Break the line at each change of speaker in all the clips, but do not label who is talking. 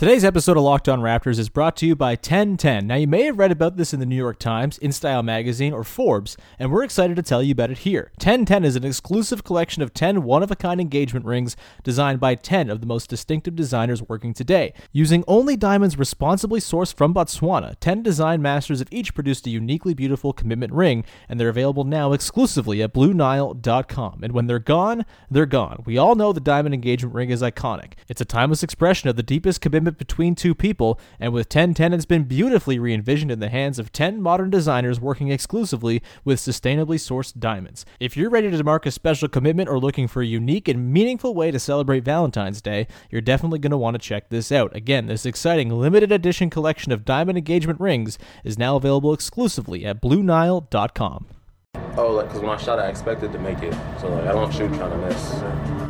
Today's episode of Locked On Raptors is brought to you by 1010. Now, you may have read about this in the New York Times, InStyle Magazine, or Forbes, and we're excited to tell you about it here. 1010 is an exclusive collection of 10 one of a kind engagement rings designed by 10 of the most distinctive designers working today. Using only diamonds responsibly sourced from Botswana, 10 design masters have each produced a uniquely beautiful commitment ring, and they're available now exclusively at BlueNile.com. And when they're gone, they're gone. We all know the diamond engagement ring is iconic. It's a timeless expression of the deepest commitment between two people, and with 1010, it's been beautifully re envisioned in the hands of 10 modern designers working exclusively with sustainably sourced diamonds. If you're ready to mark a special commitment or looking for a unique and meaningful way to celebrate Valentine's Day, you're definitely going to want to check this out. Again, this exciting limited edition collection of diamond engagement rings is now available exclusively at BlueNile.com.
Oh, like, because when I shot, I expected to make it. So, like, I don't shoot trying to miss.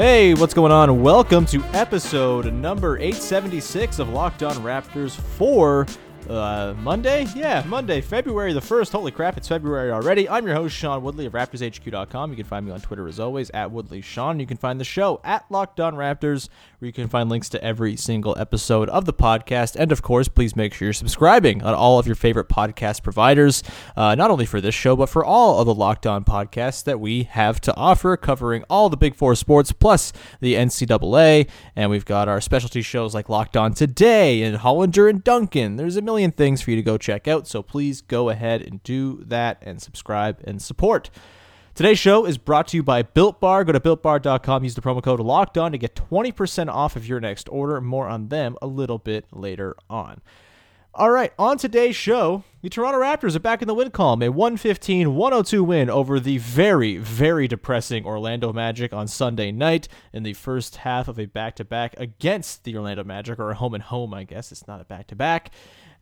Hey, what's going on? Welcome to episode number 876 of Locked On Raptors for uh, Monday? Yeah, Monday, February the 1st. Holy crap, it's February already. I'm your host, Sean Woodley of RaptorsHQ.com. You can find me on Twitter as always, at Woodley Sean. You can find the show at Locked On Raptors, where you can find links to every single episode of the podcast. And of course, please make sure you're subscribing on all of your favorite podcast providers, uh, not only for this show, but for all of the Locked On podcasts that we have to offer, covering all the Big Four sports plus the NCAA. And we've got our specialty shows like Locked On Today and Hollinger and Duncan. There's a million things for you to go check out, so please go ahead and do that and subscribe and support. Today's show is brought to you by Built Bar. Go to builtbar.com, use the promo code locked on to get 20% off of your next order. More on them a little bit later on. All right, on today's show, the Toronto Raptors are back in the win column. A 115 102 win over the very, very depressing Orlando Magic on Sunday night in the first half of a back to back against the Orlando Magic, or a home and home, I guess. It's not a back to back.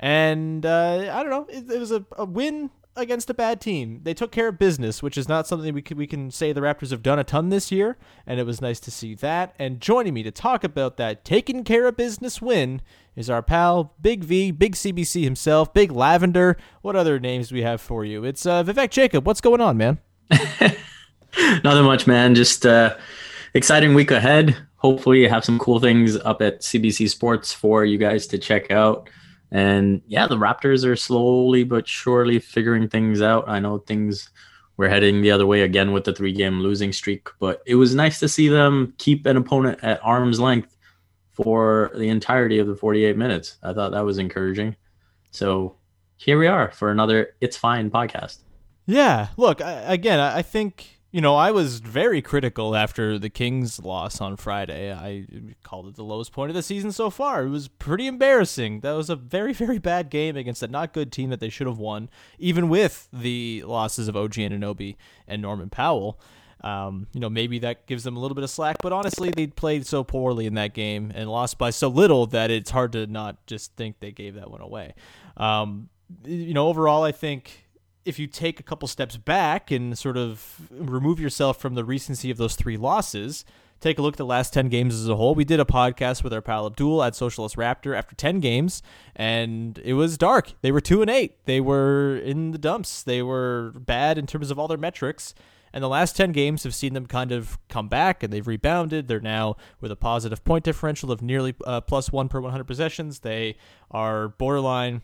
And uh, I don't know, it, it was a, a win against a bad team. They took care of business, which is not something we can, we can say the Raptors have done a ton this year, and it was nice to see that. And joining me to talk about that taking care of business win is our pal Big V, Big CBC himself, Big Lavender. What other names do we have for you? It's uh, Vivek Jacob. What's going on, man?
Nothing much, man. Just uh, exciting week ahead. Hopefully, you have some cool things up at CBC Sports for you guys to check out. And yeah, the Raptors are slowly but surely figuring things out. I know things were heading the other way again with the three game losing streak, but it was nice to see them keep an opponent at arm's length for the entirety of the 48 minutes. I thought that was encouraging. So here we are for another It's Fine podcast.
Yeah, look, I, again, I I think you know I was very critical after the Kings loss on Friday. I called it the lowest point of the season so far. It was pretty embarrassing. That was a very very bad game against a not good team that they should have won, even with the losses of OG Anunoby and Norman Powell. Um, you know, maybe that gives them a little bit of slack, but honestly, they played so poorly in that game and lost by so little that it's hard to not just think they gave that one away. Um, you know, overall, I think if you take a couple steps back and sort of remove yourself from the recency of those three losses, take a look at the last 10 games as a whole. We did a podcast with our pal Abdul at Socialist Raptor after 10 games, and it was dark. They were 2 and 8. They were in the dumps. They were bad in terms of all their metrics. And the last 10 games have seen them kind of come back and they've rebounded. They're now with a positive point differential of nearly uh, plus one per 100 possessions. They are borderline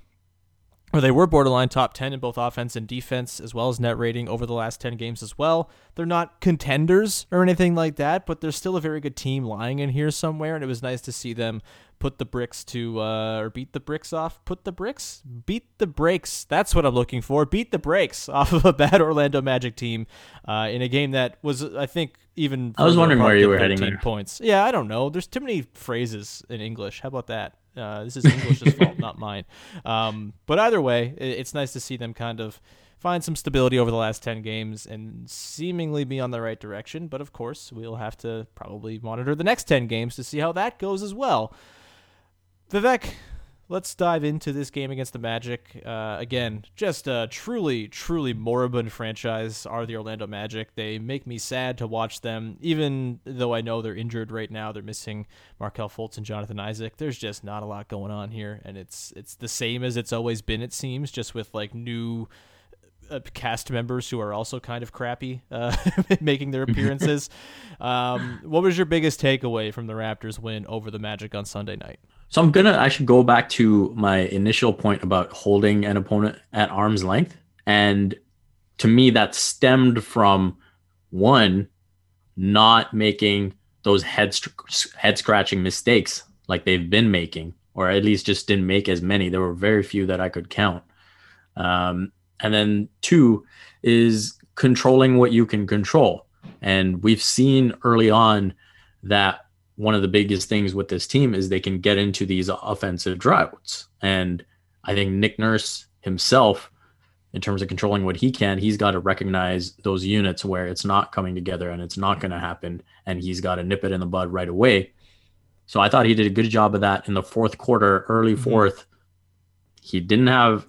or they were borderline top 10 in both offense and defense, as well as net rating over the last 10 games as well. They're not contenders or anything like that, but they're still a very good team lying in here somewhere, and it was nice to see them put the bricks to, uh, or beat the bricks off. Put the bricks? Beat the brakes. That's what I'm looking for. Beat the brakes off of a bad Orlando Magic team uh, in a game that was, I think, even.
I was wondering where you were heading there.
Points. Yeah, I don't know. There's too many phrases in English. How about that? Uh, this is English's fault, not mine. Um, but either way, i- it's nice to see them kind of find some stability over the last 10 games and seemingly be on the right direction. But of course, we'll have to probably monitor the next 10 games to see how that goes as well. Vivek, let's dive into this game against the Magic. Uh, again, just a truly, truly moribund franchise are the Orlando Magic. They make me sad to watch them, even though I know they're injured right now. They're missing Markelle Fultz and Jonathan Isaac. There's just not a lot going on here, and it's it's the same as it's always been. It seems just with like new uh, cast members who are also kind of crappy uh, making their appearances. um, what was your biggest takeaway from the Raptors win over the Magic on Sunday night?
So I'm gonna actually go back to my initial point about holding an opponent at arm's length, and to me that stemmed from one not making those head head scratching mistakes like they've been making, or at least just didn't make as many. There were very few that I could count. Um, and then two is controlling what you can control, and we've seen early on that one of the biggest things with this team is they can get into these offensive droughts. And I think Nick Nurse himself, in terms of controlling what he can, he's got to recognize those units where it's not coming together and it's not going to happen. And he's got to nip it in the bud right away. So I thought he did a good job of that in the fourth quarter, early mm-hmm. 4th He didn't have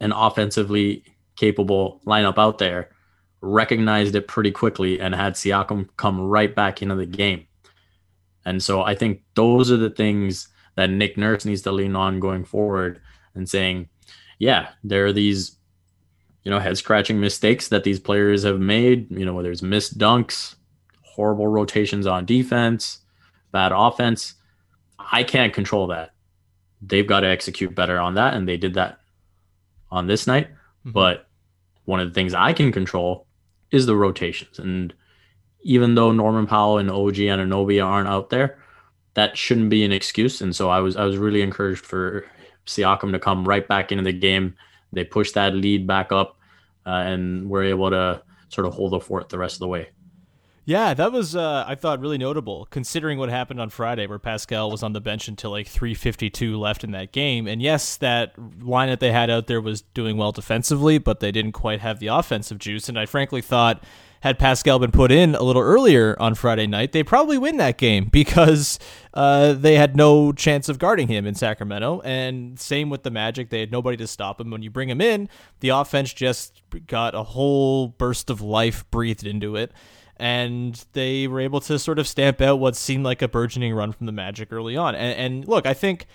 an offensively capable lineup out there, recognized it pretty quickly, and had Siakam come right back into the game. And so I think those are the things that Nick Nurse needs to lean on going forward and saying, yeah, there are these, you know, head scratching mistakes that these players have made, you know, whether it's missed dunks, horrible rotations on defense, bad offense. I can't control that. They've got to execute better on that. And they did that on this night. Mm-hmm. But one of the things I can control is the rotations. And even though Norman Powell and OG Anunoby aren't out there, that shouldn't be an excuse. And so I was I was really encouraged for Siakam to come right back into the game. They pushed that lead back up, uh, and were able to sort of hold the fort the rest of the way.
Yeah, that was uh, I thought really notable considering what happened on Friday, where Pascal was on the bench until like 3:52 left in that game. And yes, that line that they had out there was doing well defensively, but they didn't quite have the offensive juice. And I frankly thought had Pascal been put in a little earlier on Friday night, they probably win that game because uh, they had no chance of guarding him in Sacramento. And same with the Magic, they had nobody to stop him. When you bring him in, the offense just got a whole burst of life breathed into it and they were able to sort of stamp out what seemed like a burgeoning run from the Magic early on. And, and look, I think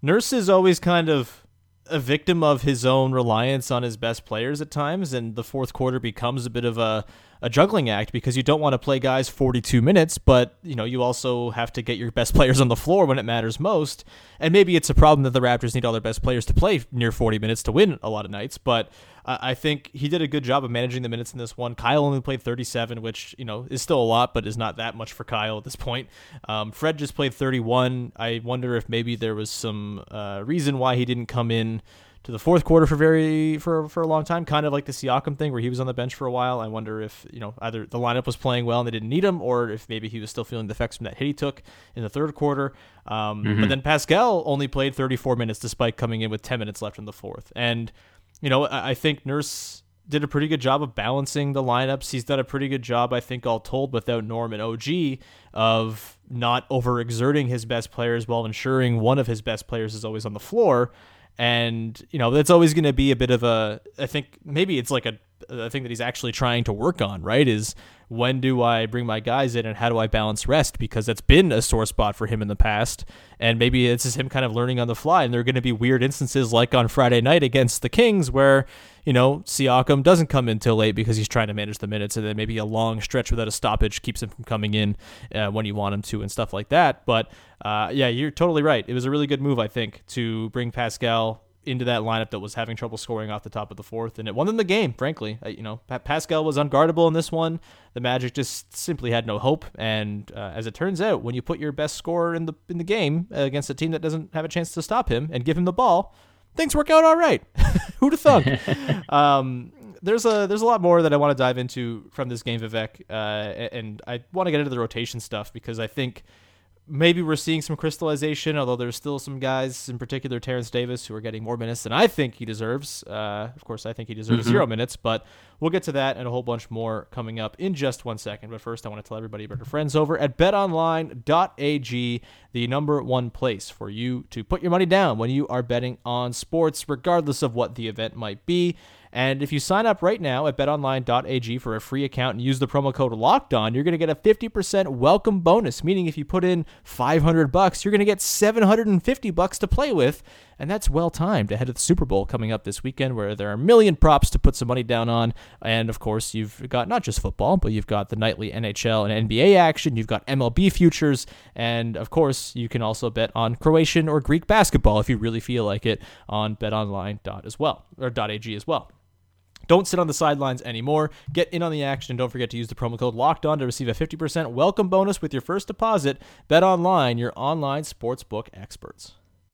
Nurse is always kind of a victim of his own reliance on his best players at times, and the fourth quarter becomes a bit of a, a juggling act because you don't want to play guys 42 minutes, but you know you also have to get your best players on the floor when it matters most. And maybe it's a problem that the Raptors need all their best players to play near 40 minutes to win a lot of nights, but I think he did a good job of managing the minutes in this one. Kyle only played 37, which you know is still a lot, but is not that much for Kyle at this point. Um, Fred just played 31. I wonder if maybe there was some uh, reason why he didn't come in to the fourth quarter for very for for a long time, kind of like the Siakam thing where he was on the bench for a while. I wonder if you know either the lineup was playing well and they didn't need him, or if maybe he was still feeling the effects from that hit he took in the third quarter. Um, But then Pascal only played 34 minutes despite coming in with 10 minutes left in the fourth, and you know I, I think Nurse did a pretty good job of balancing the lineups. He's done a pretty good job, I think, all told, without Norm and OG, of not overexerting his best players while ensuring one of his best players is always on the floor. And, you know, that's always going to be a bit of a, I think maybe it's like a, a thing that he's actually trying to work on, right? Is when do I bring my guys in and how do I balance rest? Because that's been a sore spot for him in the past. And maybe it's just him kind of learning on the fly. And there are going to be weird instances like on Friday night against the Kings where, you know, Siakam doesn't come in till late because he's trying to manage the minutes. And then maybe a long stretch without a stoppage keeps him from coming in uh, when you want him to and stuff like that. But uh, yeah, you're totally right. It was a really good move, I think, to bring Pascal into that lineup that was having trouble scoring off the top of the fourth, and it won them the game. Frankly, uh, you know, Pascal was unguardable in this one. The Magic just simply had no hope, and uh, as it turns out, when you put your best scorer in the in the game against a team that doesn't have a chance to stop him and give him the ball, things work out all right. Who'd have thunk? um, there's a there's a lot more that I want to dive into from this game, Vivek, uh, and I want to get into the rotation stuff because I think maybe we're seeing some crystallization, although there's still some guys, in particular Terence Davis, who are getting more minutes than I think he deserves. Uh, of course, I think he deserves mm-hmm. zero minutes, but we'll get to that and a whole bunch more coming up in just one second. But first, I want to tell everybody about our friends over at betonline.ag, the number one place for you to put your money down when you are betting on sports, regardless of what the event might be. And if you sign up right now at betonline.ag for a free account and use the promo code locked on, you're going to get a 50% welcome bonus, meaning if you put in 500 bucks, you're going to get 750 bucks to play with. And that's well timed ahead of the Super Bowl coming up this weekend, where there are a million props to put some money down on. And of course, you've got not just football, but you've got the nightly NHL and NBA action. You've got MLB futures. And of course, you can also bet on Croatian or Greek basketball if you really feel like it on betonline. as well, or .ag as well. Don't sit on the sidelines anymore. Get in on the action and don't forget to use the promo code locked on to receive a 50% welcome bonus with your first deposit. Bet online, your online sportsbook experts.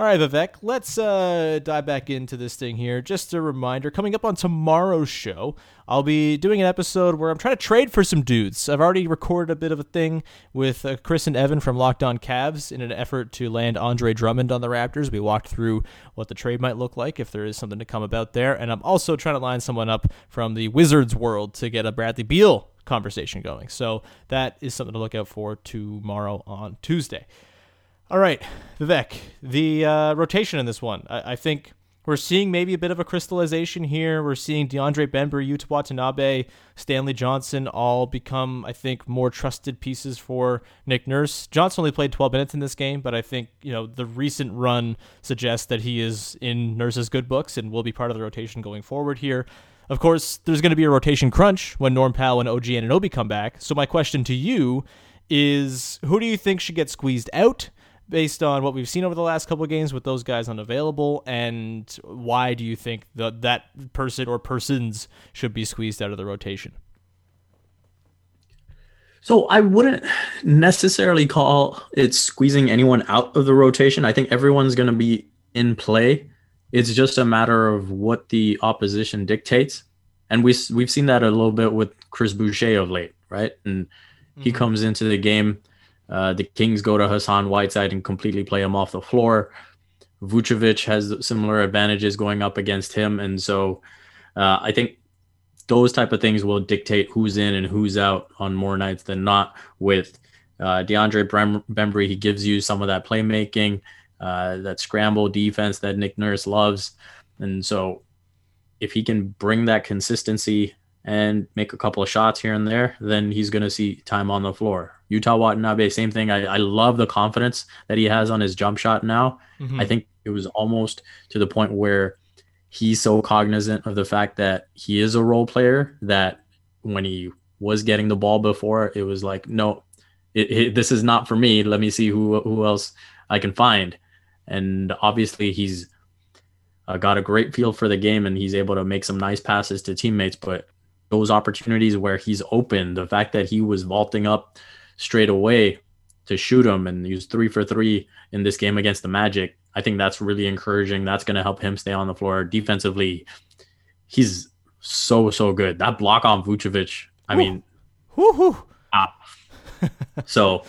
All right, Vivek, let's uh, dive back into this thing here. Just a reminder coming up on tomorrow's show, I'll be doing an episode where I'm trying to trade for some dudes. I've already recorded a bit of a thing with uh, Chris and Evan from Locked On Cavs in an effort to land Andre Drummond on the Raptors. We walked through what the trade might look like if there is something to come about there. And I'm also trying to line someone up from the Wizards world to get a Bradley Beal conversation going. So that is something to look out for tomorrow on Tuesday. All right, Vivek, the uh, rotation in this one. I, I, think we're seeing maybe a bit of a crystallization here. We're seeing DeAndre Bembry, Yuta Watanabe, Stanley Johnson all become, I think, more trusted pieces for Nick Nurse. Johnson only played 12 minutes in this game, but I think, you know, the recent run suggests that he is in Nurse's good books and will be part of the rotation going forward here. Of course, there's going to be a rotation crunch when Norm Powell and OG Anunoby come back. So my question to you is who do you think should get squeezed out? Based on what we've seen over the last couple of games with those guys unavailable, and why do you think that that person or persons should be squeezed out of the rotation?
So I wouldn't necessarily call it squeezing anyone out of the rotation. I think everyone's going to be in play. It's just a matter of what the opposition dictates, and we we've seen that a little bit with Chris Boucher of late, right? And he mm-hmm. comes into the game uh, the Kings go to Hassan Whiteside and completely play him off the floor. Vucevic has similar advantages going up against him, and so uh, I think those type of things will dictate who's in and who's out on more nights than not. With uh, DeAndre Bembry, he gives you some of that playmaking, uh, that scramble defense that Nick Nurse loves, and so if he can bring that consistency and make a couple of shots here and there, then he's going to see time on the floor. Yuta Watanabe, same thing. I, I love the confidence that he has on his jump shot now. Mm-hmm. I think it was almost to the point where he's so cognizant of the fact that he is a role player that when he was getting the ball before, it was like, no, it, it, this is not for me. Let me see who who else I can find. And obviously, he's uh, got a great feel for the game and he's able to make some nice passes to teammates. But those opportunities where he's open, the fact that he was vaulting up straight away to shoot him and he was three for three in this game against the Magic, I think that's really encouraging. That's going to help him stay on the floor defensively. He's so so good. That block on Vucevic, I mean, ah. so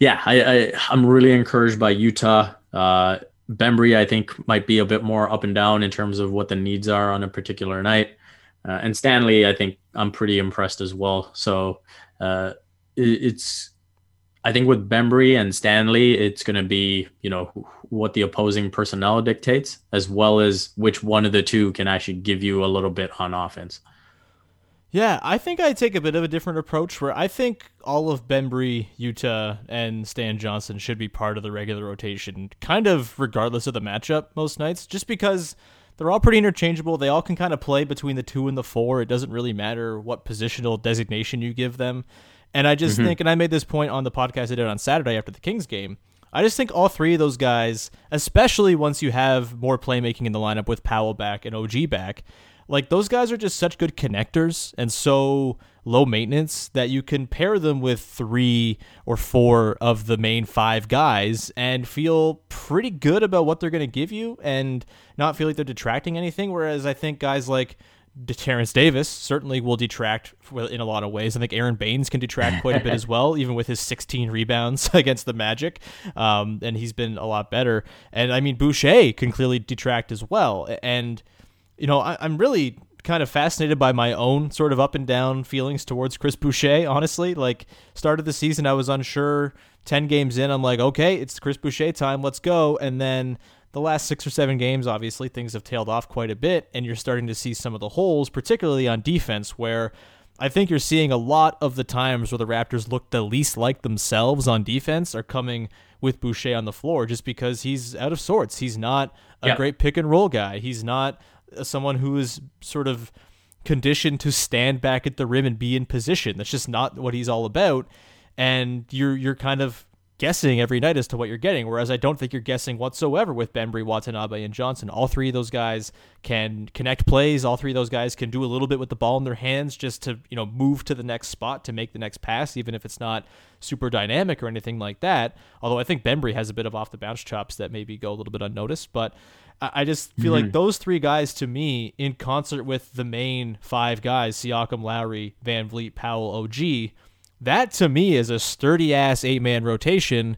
yeah, I, I I'm really encouraged by Yuta. Uh, Bembry, I think, might be a bit more up and down in terms of what the needs are on a particular night. Uh, and Stanley, I think I'm pretty impressed as well. So uh, it, it's, I think with Bembry and Stanley, it's going to be, you know, what the opposing personnel dictates, as well as which one of the two can actually give you a little bit on offense.
Yeah, I think I take a bit of a different approach where I think all of Bembry, Yuta, and Stan Johnson should be part of the regular rotation, kind of regardless of the matchup most nights, just because they're all pretty interchangeable. They all can kind of play between the two and the four. It doesn't really matter what positional designation you give them. And I just mm-hmm. think, and I made this point on the podcast I did on Saturday after the Kings game. I just think all three of those guys, especially once you have more playmaking in the lineup with Powell back and OG back, like those guys are just such good connectors and so low maintenance that you can pair them with three or four of the main five guys and feel pretty good about what they're going to give you and not feel like they're detracting anything. Whereas I think guys like Terence Davis certainly will detract in a lot of ways. I think Aron Baynes can detract quite a bit as well, even with his 16 rebounds against the Magic, um, and he's been a lot better. And I mean, Boucher can clearly detract as well. And you know, I, I'm really kind of fascinated by my own sort of up and down feelings towards Chris Boucher. Honestly, like start of the season, I was unsure. Ten games in, I'm like, okay, it's Chris Boucher time. Let's go. And then the last six or seven games, obviously, things have tailed off quite a bit, and you're starting to see some of the holes, particularly on defense, where I think you're seeing a lot of the times where the Raptors look the least like themselves on defense are coming with Boucher on the floor just because he's out of sorts. He's not a yeah. great pick and roll guy. He's not someone who is sort of conditioned to stand back at the rim and be in position. That's just not what he's all about. And you're you're kind of guessing every night as to what you're getting. Whereas I don't think you're guessing whatsoever with Bembry, Watanabe, and Johnson. All three of those guys can connect plays. All three of those guys can do a little bit with the ball in their hands just to you know move to the next spot to make the next pass, even if it's not super dynamic or anything like that. Although I think Bembry has a bit of off the bounce chops that maybe go a little bit unnoticed, but. I just feel mm-hmm. like those three guys to me, in concert with the main five guys, Siakam, Lowry, VanVleet, Powell, OG, that to me is a sturdy ass eight man rotation.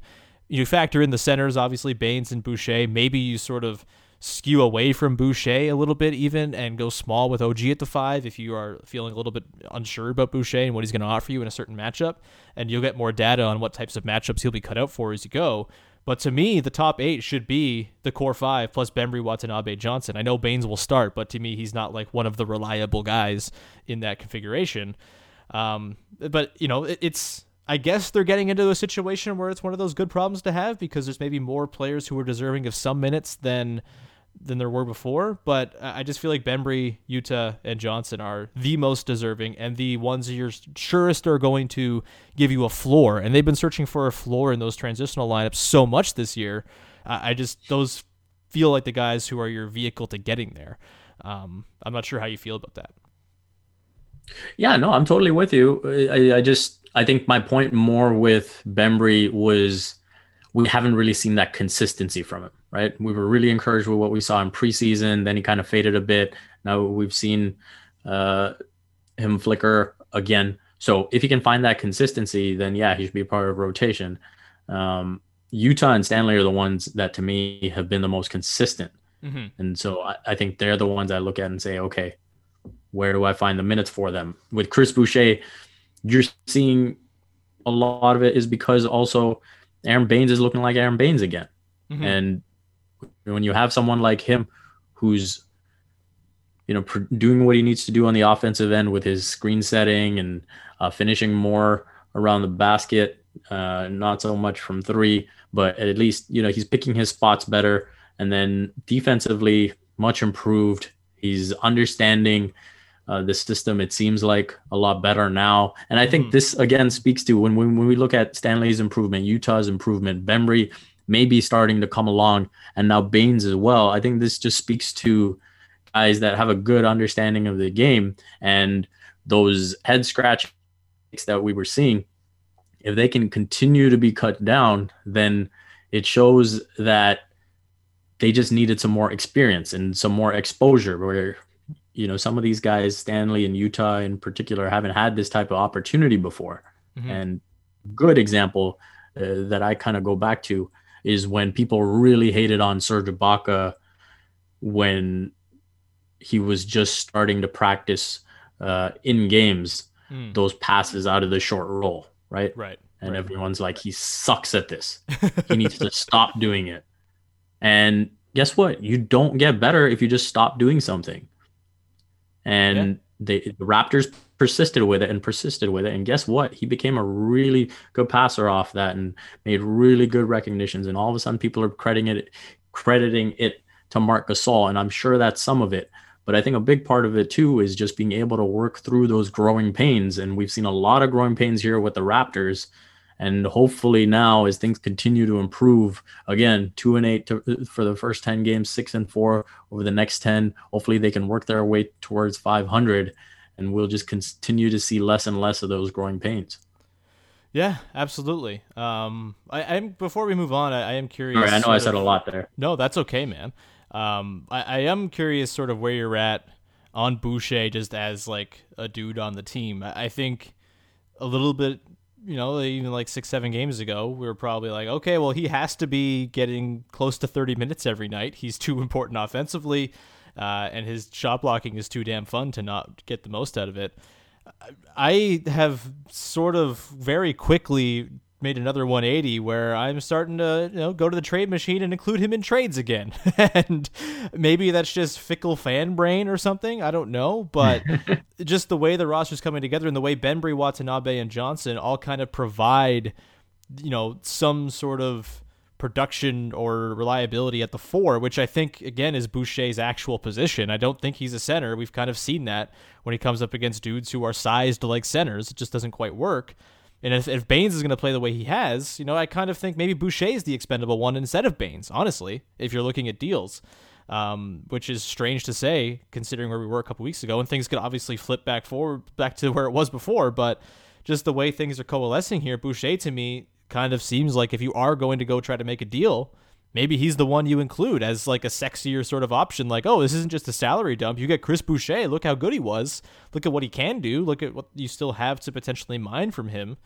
You factor in the centers, obviously Baynes and Boucher. Maybe you sort of skew away from Boucher a little bit even and go small with OG at the five if you are feeling a little bit unsure about Boucher and what he's going to offer you in a certain matchup. And you'll get more data on what types of matchups he'll be cut out for as you go. But to me, the top eight should be the core five plus Bembry, Watanabe, Johnson. I know Baynes will start, but to me, he's not like one of the reliable guys in that configuration. Um, but you know, it, it's I guess they're getting into a situation where it's one of those good problems to have because there's maybe more players who are deserving of some minutes than than there were before. But I just feel like Bembry, Yuta, and Johnson are the most deserving and the ones you're surest are going to give you a floor. And they've been searching for a floor in those transitional lineups so much this year. I just those feel like the guys who are your vehicle to getting there. Um, I'm not sure how you feel about that.
Yeah, no, I'm totally with you. I, I just I think my point more with Bembry was we haven't really seen that consistency from him, right? We were really encouraged with what we saw in preseason. Then he kind of faded a bit. Now we've seen uh, him flicker again. So if he can find that consistency, then yeah, he should be part of rotation. Um, Yuta and Stanley are the ones that to me have been the most consistent. Mm-hmm. And so I, I, think they're the ones I look at and say, okay, where do I find the minutes for them? With Chris Boucher, you're seeing a lot of it is because also Aron Baynes is looking like Aron Baynes again. Mm-hmm. And when you have someone like him who's you know pr- doing what he needs to do on the offensive end with his screen setting and uh, finishing more around the basket, uh, not so much from three, but at least you know he's picking his spots better. And then defensively, much improved. He's understanding uh, the system it seems like a lot better now and i think mm. this again speaks to when, when, when we look at stanley's improvement Yuta's improvement bembry maybe starting to come along and now Baynes as well i think this just speaks to guys that have a good understanding of the game and those head scratch that we were seeing if they can continue to be cut down then it shows that they just needed some more experience and some more exposure where you know some of these guys stanley and yuta in particular haven't had this type of opportunity before mm-hmm. and good example uh, that i kind of go back to is when people really hated on serge ibaka when he was just starting to practice uh, in games mm. those passes out of the short roll right
right
and everyone's like, he sucks at this. he needs to stop doing it. And guess what? You don't get better if you just stop doing something. And yeah. They, the Raptors persisted with it and persisted with it. And guess what? He became a really good passer off that and made really good recognitions. And all of a sudden, people are crediting it, crediting it to Marc Gasol. And I'm sure that's some of it. But I think a big part of it too is just being able to work through those growing pains. And we've seen a lot of growing pains here with the Raptors. And hopefully now, as things continue to improve, again, two and eight to, for the first 10 games, six and four over the next 10. Hopefully they can work their way towards 500 and we'll just continue to see less and less of those growing pains.
Yeah, absolutely. Um, I, am before we move on, I, I am curious.
Right, I know I said of, a lot there.
No, that's okay, man. Um, I, I am curious, sort of where you're at on Boucher, just as like a dude on the team. I, I think a little bit, you know, even like six, seven games ago, we were probably like, okay, well, he has to be getting close to 30 minutes every night. He's too important offensively, uh, and his shot blocking is too damn fun to not get the most out of it. I have sort of very quickly made another 180 where I'm starting to you know go to the trade machine and include him in trades again. and maybe that's just fickle fan brain or something. I don't know, but just the way the roster's coming together and the way Bembry, Watanabe, and Johnson all kind of provide you know some sort of production or reliability at the four, which I think again is Boucher's actual position. I don't think he's a center. We've kind of seen that when he comes up against dudes who are sized like centers. It just doesn't quite work. And if, if Baynes is going to play the way he has, you know, I kind of think maybe Boucher is the expendable one instead of Baynes, honestly, if you're looking at deals. Um, which is strange to say considering where we were a couple weeks ago. And things could obviously flip back forward, back to where it was before. But just the way things are coalescing here, Boucher to me kind of seems like if you are going to go try to make a deal, maybe he's the one you include as like a sexier sort of option. Like, oh, this isn't just a salary dump. You get Chris Boucher. Look how good he was. Look at what he can do. Look at what you still have to potentially mine from him.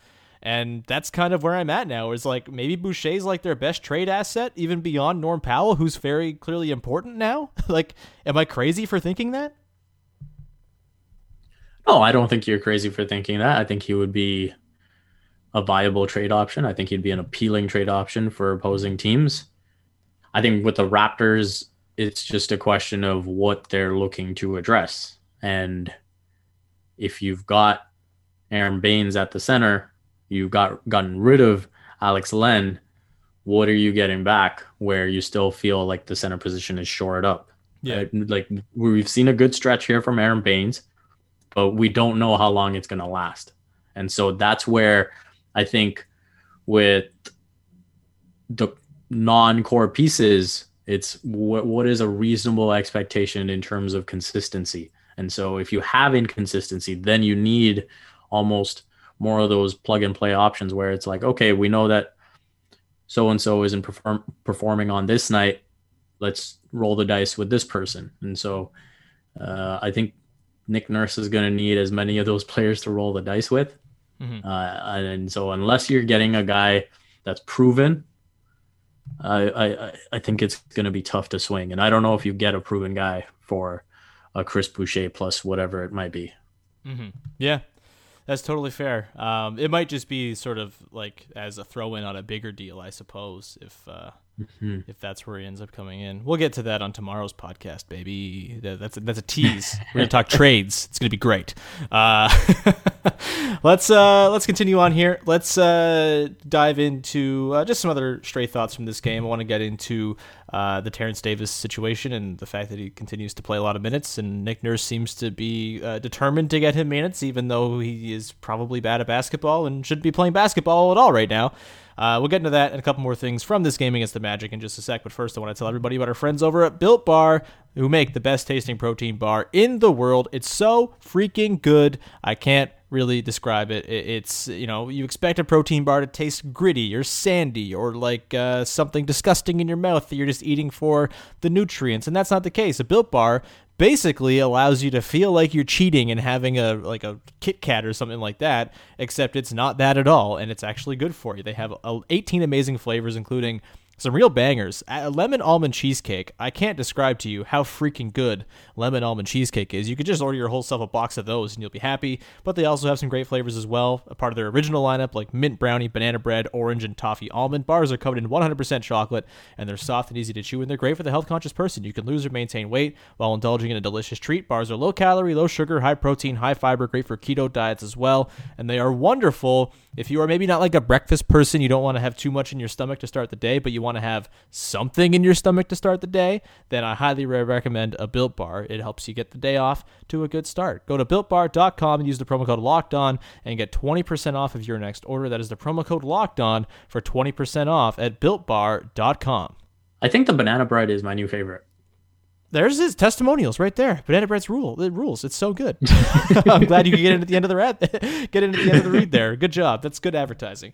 And that's kind of where I'm at now. Is like maybe Boucher's like their best trade asset, even beyond Norm Powell, who's very clearly important now. like, am I crazy for thinking that?
No, I don't think you're crazy for thinking that. I think he would be a viable trade option. I think he'd be an appealing trade option for opposing teams. I think with the Raptors, it's just a question of what they're looking to address. And if you've got Aron Baynes at the center, you've got gotten rid of Alex Len, what are you getting back where you still feel like the center position is shored up? Yeah. Right? Like we've seen a good stretch here from Aron Baynes, but we don't know how long it's going to last. And so that's where I think with the non-core pieces, it's what what is a reasonable expectation in terms of consistency. And so if you have inconsistency, then you need almost more of those plug and play options where it's like, okay, we know that so and so isn't perform- performing on this night. Let's roll the dice with this person. And so uh, I think Nick Nurse is going to need as many of those players to roll the dice with. Mm-hmm. Uh, and so unless you're getting a guy that's proven, I I, I think it's going to be tough to swing. And I don't know if you get a proven guy for a Chris Boucher plus whatever it might be.
Mm-hmm. Yeah, that's totally fair. Um, it might just be sort of like as a throw in on a bigger deal, I suppose. If uh, mm-hmm. if that's where he ends up coming in. We'll get to that on tomorrow's podcast, baby. That's a, that's a tease. We're gonna talk trades. It's gonna be great. Uh, let's uh, let's continue on here. Let's uh, dive into uh, just some other stray thoughts from this game. I want to get into uh, the Terence Davis situation and the fact that he continues to play a lot of minutes, and Nick Nurse seems to be determined to get him minutes, even though he is probably bad at basketball and shouldn't be playing basketball at all right now. Uh, we'll get into that and a couple more things from this game against the Magic in just a sec. But first, I want to tell everybody about our friends over at Built Bar, who make the best tasting protein bar in the world. It's so freaking good. I can't really describe it. It's, you know, you expect a protein bar to taste gritty or sandy or like uh, something disgusting in your mouth that you're just eating for the nutrients. And that's not the case. A Built Bar basically allows you to feel like you're cheating and having a like a Kit Kat or something like that, except it's not that at all, and it's actually good for you. They have 18 amazing flavors, including some real bangers. A lemon almond cheesecake. I can't describe to you how freaking good lemon almond cheesecake is. You could just order your whole self a box of those and you'll be happy. But they also have some great flavors as well. A part of their original lineup, like mint brownie, banana bread, orange, and toffee almond. Bars are covered in 100% chocolate and they're soft and easy to chew, and they're great for the health conscious person. You can lose or maintain weight while indulging in a delicious treat. Bars are low calorie, low sugar, high protein, high fiber, great for keto diets as well. And they are wonderful if you are maybe not like a breakfast person, you don't want to have too much in your stomach to start the day, but you want to have something in your stomach to start the day, then I highly recommend a Built Bar. It helps you get the day off to a good start. Go to builtbar.com and use the promo code Locked On and get 20% off of your next order. That is the promo code Locked On for 20% off at builtbar.com.
I think the banana bread is my new favorite.
There's his testimonials right there. Banana bread's rule. It rules. It's so good. I'm glad you could get in at the end of the read. get in at the end of the read there. Good job. That's good advertising.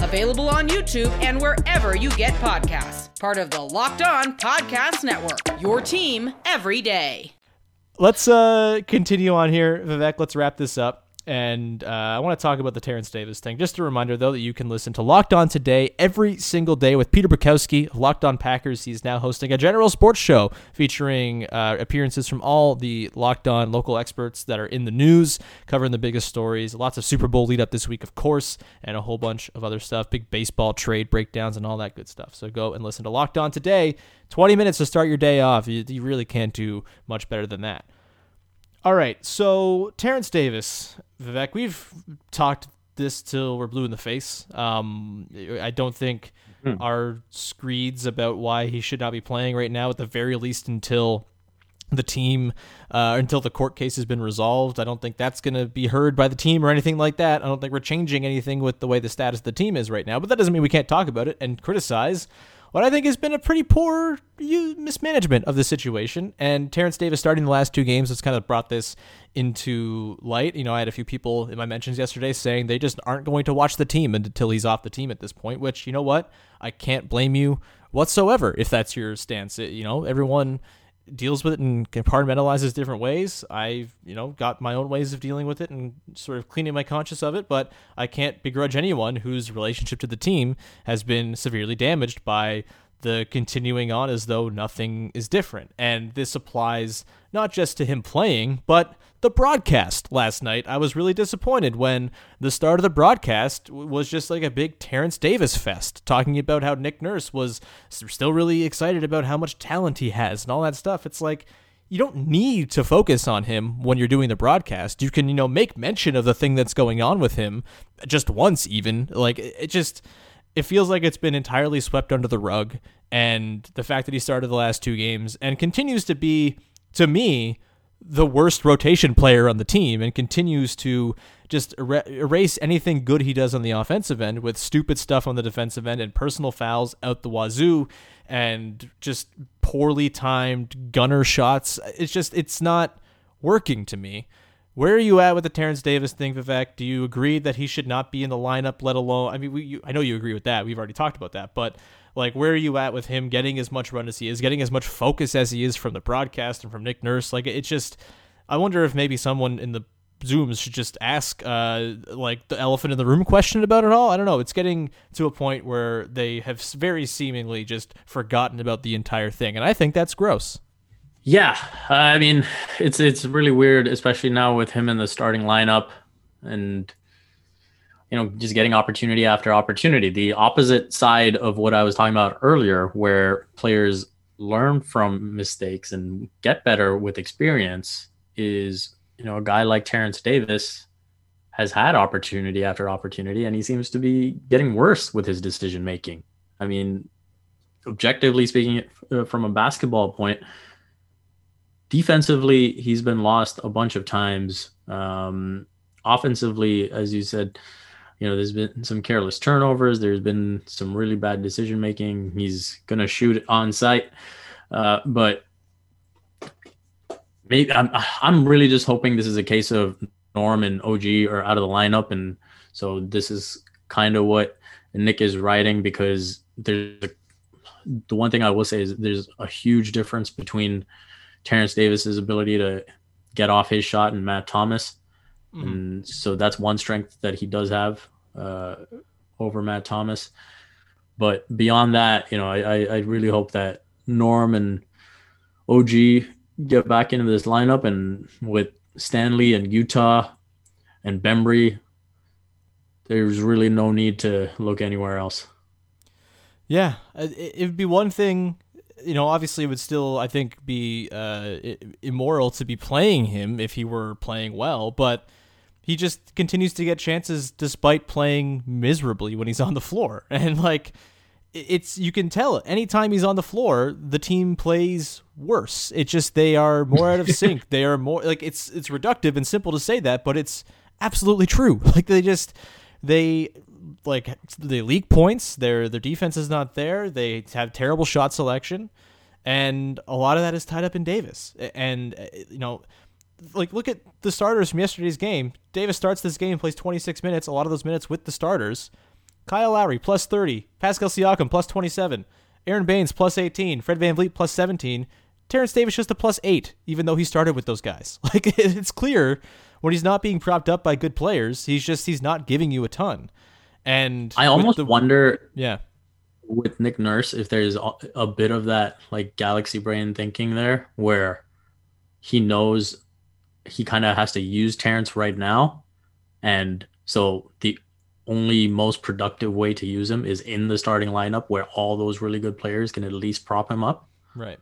available on YouTube and wherever you get podcasts. Part of the Locked On Podcast Network. Your team every day.
Let's uh, continue on here, Vivek. Let's wrap this up. And uh, I want to talk about the Terrence Davis thing. Just a reminder, though, that you can listen to Locked On Today every single day with Peter Bukowski Locked On Packers. He's now hosting a general sports show featuring uh, appearances from all the Locked On local experts that are in the news, covering the biggest stories. Lots of Super Bowl lead up this week, of course, and a whole bunch of other stuff, big baseball trade breakdowns, and all that good stuff. So go and listen to Locked On Today. 20 minutes to start your day off. You, you really can't do much better than that. All right, so Terence Davis, Vivek, we've talked this till we're blue in the face. Um, I don't think
Hmm.
our screeds about why he should not be playing right now, at the very least, until the team, uh, until the court case has been resolved. I don't think that's going to be heard by the team or anything like that. I don't think we're changing anything with the way the status of the team is right now. But that doesn't mean we can't talk about it and criticize what I think has been a pretty poor mismanagement of the situation. And Terence Davis starting the last two games has kind of brought this into light. You know, I had a few people in my mentions yesterday saying they just aren't going to watch the team until he's off the team at this point, which, you know what? I can't blame you whatsoever if that's your stance. It- you know, everyone deals with it and compartmentalizes different ways. I've, you know, got my own ways of dealing with it and sort of cleaning my conscience of it, but I can't begrudge anyone whose relationship to the team has been severely damaged by the continuing on as though nothing is different. And this applies not just to him playing, but the broadcast last night. I was really disappointed when the start of the broadcast was just like a big Terence Davis fest, talking about how Nick Nurse was still really excited about how much talent he has and all that stuff. It's like, you don't need to focus on him when you're doing the broadcast. You can, you know, make mention of the thing that's going on with him just once, even. Like, it just it feels like it's been entirely swept under the rug. And the fact that he started the last two games and continues to be, to me, the worst rotation player on the team and continues to just er- erase anything good he does on the offensive end with stupid stuff on the defensive end and personal fouls out the wazoo and just poorly timed gunner shots. It's just, it's not working to me. Where are you at with the Terence Davis thing, Vivek? Do you agree that he should not be in the lineup, let alone? I mean, we, you, I know you agree with that. We've already talked about that, but like, where are you at with him getting as much run as he is, getting as much focus as he is from the broadcast and from Nick Nurse? Like, it's just, I wonder if maybe someone in the Zooms should just ask, uh, like the elephant in the room question about it all. I don't know. It's getting to a point where they have very seemingly just forgotten about the entire thing, and I think that's gross.
Yeah, I mean, it's it's really weird, especially now with him in the starting lineup, and you know, just getting opportunity after opportunity. The opposite side of what I was talking about earlier, where players learn from mistakes and get better with experience, is you know a guy like Terence Davis has had opportunity after opportunity, and he seems to be getting worse with his decision making. I mean, objectively speaking, uh, from a basketball point defensively he's been lost a bunch of times um offensively as you said you know there's been some careless turnovers. There's been some really bad decision making. He's gonna shoot on sight. Uh but maybe I'm I'm really just hoping this is a case of Norm and OG are out of the lineup, and so this is kind of what Nick is writing because there's a, the one thing I will say is there's a huge difference between Terence Davis's ability to get off his shot and Matt Thomas, mm-hmm. and so that's one strength that he does have uh, over Matt Thomas. But beyond that, you know, I, I really hope that Norm and OG get back into this lineup and with Stanley and Yuta and Bembry, there's really no need to look anywhere else.
Yeah, it would be one thing, you know, obviously it would still, I think, be uh, immoral to be playing him if he were playing well, but he just continues to get chances despite playing miserably when he's on the floor. And like it's you can tell anytime he's on the floor, the team plays worse. It's just they are more out of sync. They are more like it's it's reductive and simple to say that, but it's absolutely true. Like they just they like they leak points. Their their defense is not there. They have terrible shot selection, and a lot of that is tied up in Davis. And uh, you know, like look at the starters from yesterday's game. Davis starts this game, plays 26 minutes. A lot of those minutes with the starters. Kyle Lowry plus 30, Pascal Siakam plus 27, Aron Baynes plus 18, Fred VanVleet plus 17, Terence Davis just a plus 8, even though he started with those guys. Like it's clear when he's not being propped up by good players, he's just he's not giving you a ton. And
I almost
the,
wonder
yeah,
with Nick Nurse if there's a bit of that like galaxy brain thinking there where he knows he kind of has to use Terence right now and so the only most productive way to use him is in the starting lineup where all those really good players can at least prop him up.
Right.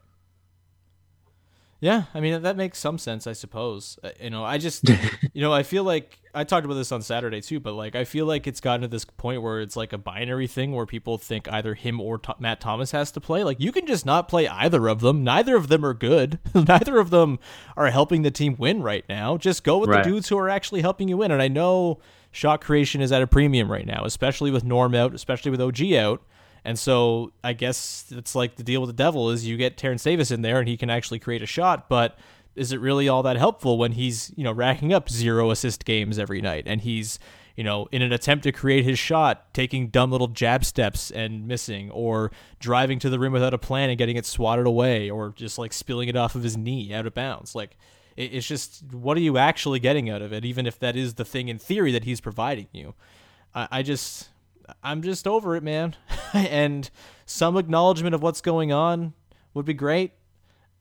Yeah, I mean that makes some sense, I suppose. Uh, you know, I just, you know, I feel like I talked about this on Saturday too, but like I feel like it's gotten to this point where it's like a binary thing where people think either him or Matt Thomas has to play. Like you can just not play either of them. Neither of them are good. Neither of them are helping the team win right now. Just go with right. the dudes who are actually helping you win. And I know shot creation is at a premium right now, especially with Norm out, especially with OG out. And so I guess it's like the deal with the devil is you get Terence Davis in there and he can actually create a shot, but is it really all that helpful when he's, you know, racking up zero assist games every night and he's, you know, in an attempt to create his shot, taking dumb little jab steps and missing, or driving to the rim without a plan and getting it swatted away, or just like spilling it off of his knee out of bounds. Like it's just what are you actually getting out of it, even if that is the thing in theory that he's providing you. I, I just I'm just over it, man. and some acknowledgement of what's going on would be great.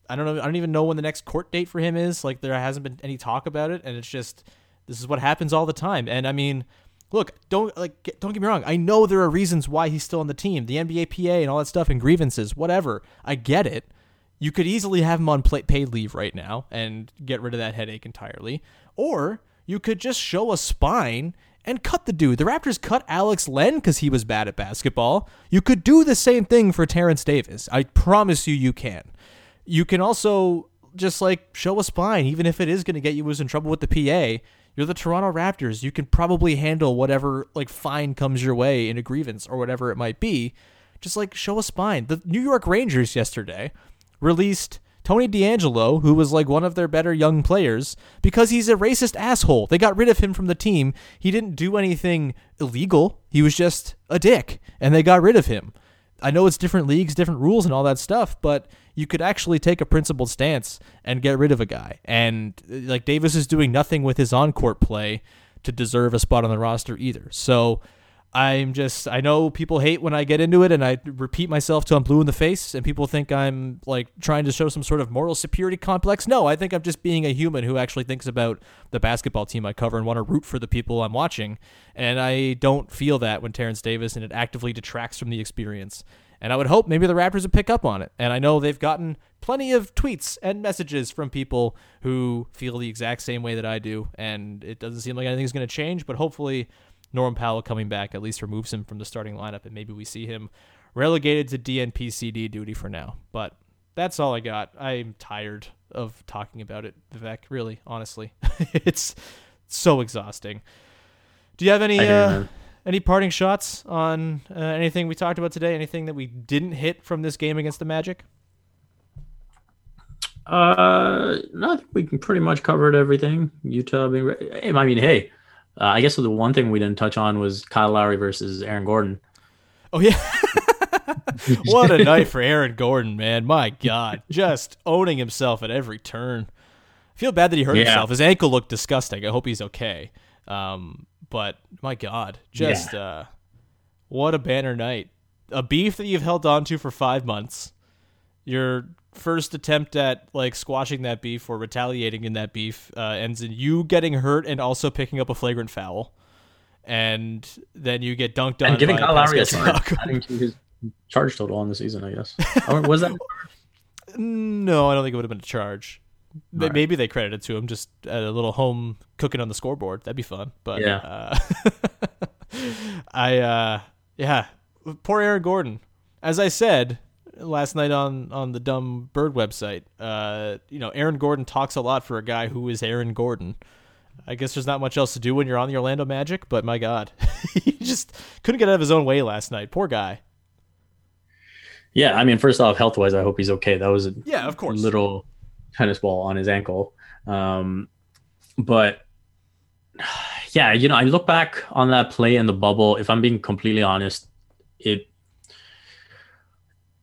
I don't know. I don't even know when the next court date for him is. Like there hasn't been any talk about it, and it's just this is what happens all the time. And I mean, look, don't like get, don't get me wrong. I know there are reasons why he's still on the team, the NBA PA and all that stuff, and grievances, whatever. I get it. You could easily have him on paid leave right now and get rid of that headache entirely. Or you could just show a spine and cut the dude. The Raptors cut Alex Len because he was bad at basketball. You could do the same thing for Terence Davis. I promise you, you can. You can also just like show a spine, even if it is going to get you in trouble with the PA. You're the Toronto Raptors. You can probably handle whatever like fine comes your way in a grievance or whatever it might be. Just like show a spine. The New York Rangers yesterday released Tony DeAngelo, who was like one of their better young players, because he's a racist asshole. They got rid of him from the team. He didn't do anything illegal. He was just a dick, and they got rid of him. I know it's different leagues, different rules, and all that stuff, but you could actually take a principled stance and get rid of a guy. And uh, like Davis is doing nothing with his on court play to deserve a spot on the roster either. So I'm just I know people hate when I get into it and I repeat myself till I'm blue in the face and people think I'm like trying to show some sort of moral superiority complex. No, I think I'm just being a human who actually thinks about the basketball team I cover and want to root for the people I'm watching. And I don't feel that when Terence Davis and it actively detracts from the experience. And I would hope maybe the Raptors would pick up on it. And I know they've gotten plenty of tweets and messages from people who feel the exact same way that I do. And it doesn't seem like anything's going to change, but hopefully Norm Powell coming back at least removes him from the starting lineup, and maybe we see him relegated to DNP-CD duty for now. But that's all I got. I'm tired of talking about it, Vivek. Really, honestly, it's so exhausting. Do you have any uh, any parting shots on uh, anything we talked about today? Anything that we didn't hit from this game against the Magic?
Uh, no, I think we can pretty much covered everything. Yuta being, re- I mean, hey, uh, I guess the one thing we didn't touch on was Kyle Lowry versus Aaron Gordon.
Oh yeah. what a night for Aaron Gordon, man. My God. Just owning himself at every turn. I feel bad that he hurt
Yeah.
himself. His ankle looked disgusting. I hope he's okay. Um, but my God, just uh, what a banner night. A beef that you've held on to for five months. Your first attempt at like squashing that beef or retaliating in that beef uh, ends in you getting hurt and also picking up a flagrant foul. And then you get dunked on
And giving
by
Kyle Lowry a charge, adding to his charge total on the season, I guess. Or was that?
No, I don't think it would have been a charge. May-
Alright.
Maybe they credited to him just a little home cooking on the scoreboard. That'd be fun. But
Yeah.
uh, I uh, yeah, poor Aaron Gordon. As I said last night on on the dumb bird website, uh, you know, Aaron Gordon talks a lot for a guy who is Aaron Gordon. I guess there's not much else to do when you're on the Orlando Magic, but my God, he just couldn't get out of his own way last night. Poor guy.
Yeah, I mean, first off, health wise, I hope he's okay. That was a
Yeah, of course.
little tennis ball on his ankle. Um, but yeah, you know, I look back on that play in the bubble. If I'm being completely honest, it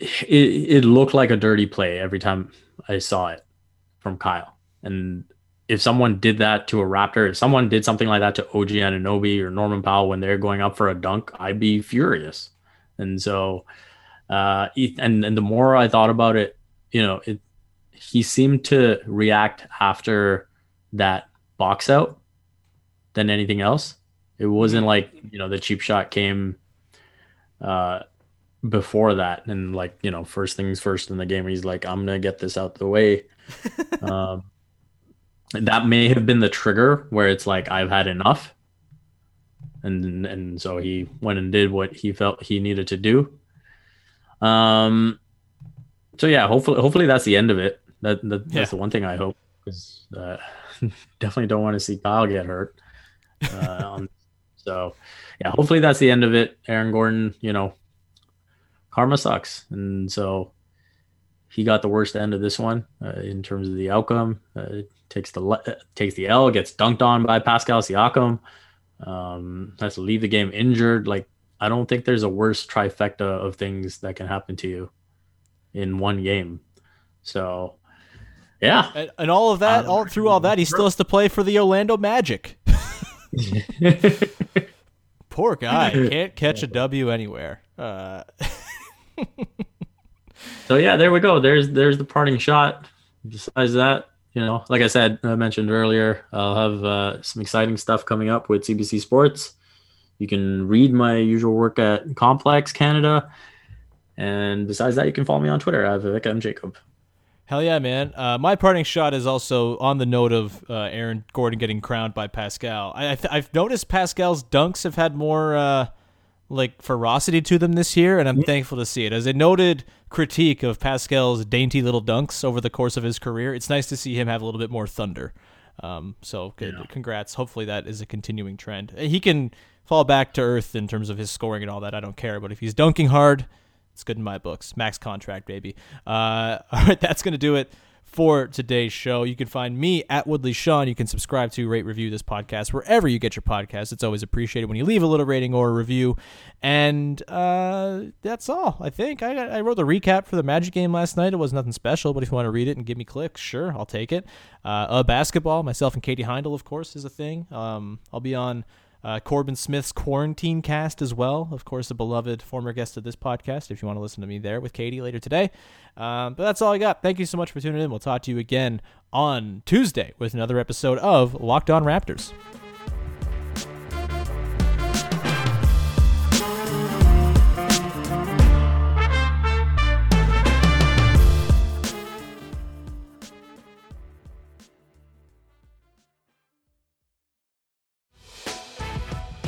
it, it looked like a dirty play every time I saw it from Kyle. And if someone did that to a Raptor, if someone did something like that to OG Anunoby or Norman Powell when they're going up for a dunk, I'd be furious. And so, uh, and and the more I thought about it, you know, it he seemed to react after that box out than anything else. It wasn't like you know the cheap shot came uh, before that, and like you know first things first in the game. He's like, I'm gonna get this out the way. um, that may have been the trigger where it's like I've had enough, and and so he went and did what he felt he needed to do. Um. So yeah, hopefully, hopefully that's the end of it. That, that
Yeah.
that's the one thing I hope because uh, definitely don't want to see Kyle get hurt. Uh, on, so yeah, hopefully that's the end of it. Aaron Gordon, you know, karma sucks, and so he got the worst end of this one uh, in terms of the outcome. Uh, takes the le- uh, takes the L, gets dunked on by Pascal Siakam. Um, has to leave the game injured. Like I don't think there's a worse trifecta of things that can happen to you in one game. So yeah,
And, and all of that,
Um,
all through all that, he still has to play for the Orlando Magic. Poor guy can't catch a W anywhere. Uh,
So yeah, there we go. There's there's the parting shot. Besides that, you know, like I said, I mentioned earlier, I'll have uh, some exciting stuff coming up with CBC Sports. You can read my usual work at Complex Canada, and besides that, you can follow me on Twitter at Vivek M Jacob.
hell yeah, man! Uh, my parting shot is also on the note of uh, Aaron Gordon getting crowned by Pascal. I, I've noticed Pascal's dunks have had more uh, like ferocity to them this year, and I'm thankful to see it. As a noted critique of Pascal's dainty little dunks over the course of his career, it's nice to see him have a little bit more thunder. Um, so good, congrats. Hopefully that is a continuing trend. He can fall back to earth in terms of his scoring and all that. I don't care, but if he's dunking hard, it's good in my books. Max contract, baby. Uh, all right, that's going to do it for today's show. You can find me at Woodley Sean. You can subscribe to, rate, review this podcast wherever you get your podcasts. It's always appreciated when you leave a little rating or a review. And uh, that's all, I think. I, I wrote the recap for the Magic game last night. It was nothing special, but if you want to read it and give me clicks, sure, I'll take it. Uh, uh, basketball, myself and Katie Heindl, of course, is a thing. Um, I'll be on uh, Corbin Smith's quarantine cast as well. Of course, a beloved former guest of this podcast. If you want to listen to me there with Katie later today. Um, but that's all I got. Thank you so much for tuning in. We'll talk to you again on Tuesday with another episode of Locked On Raptors.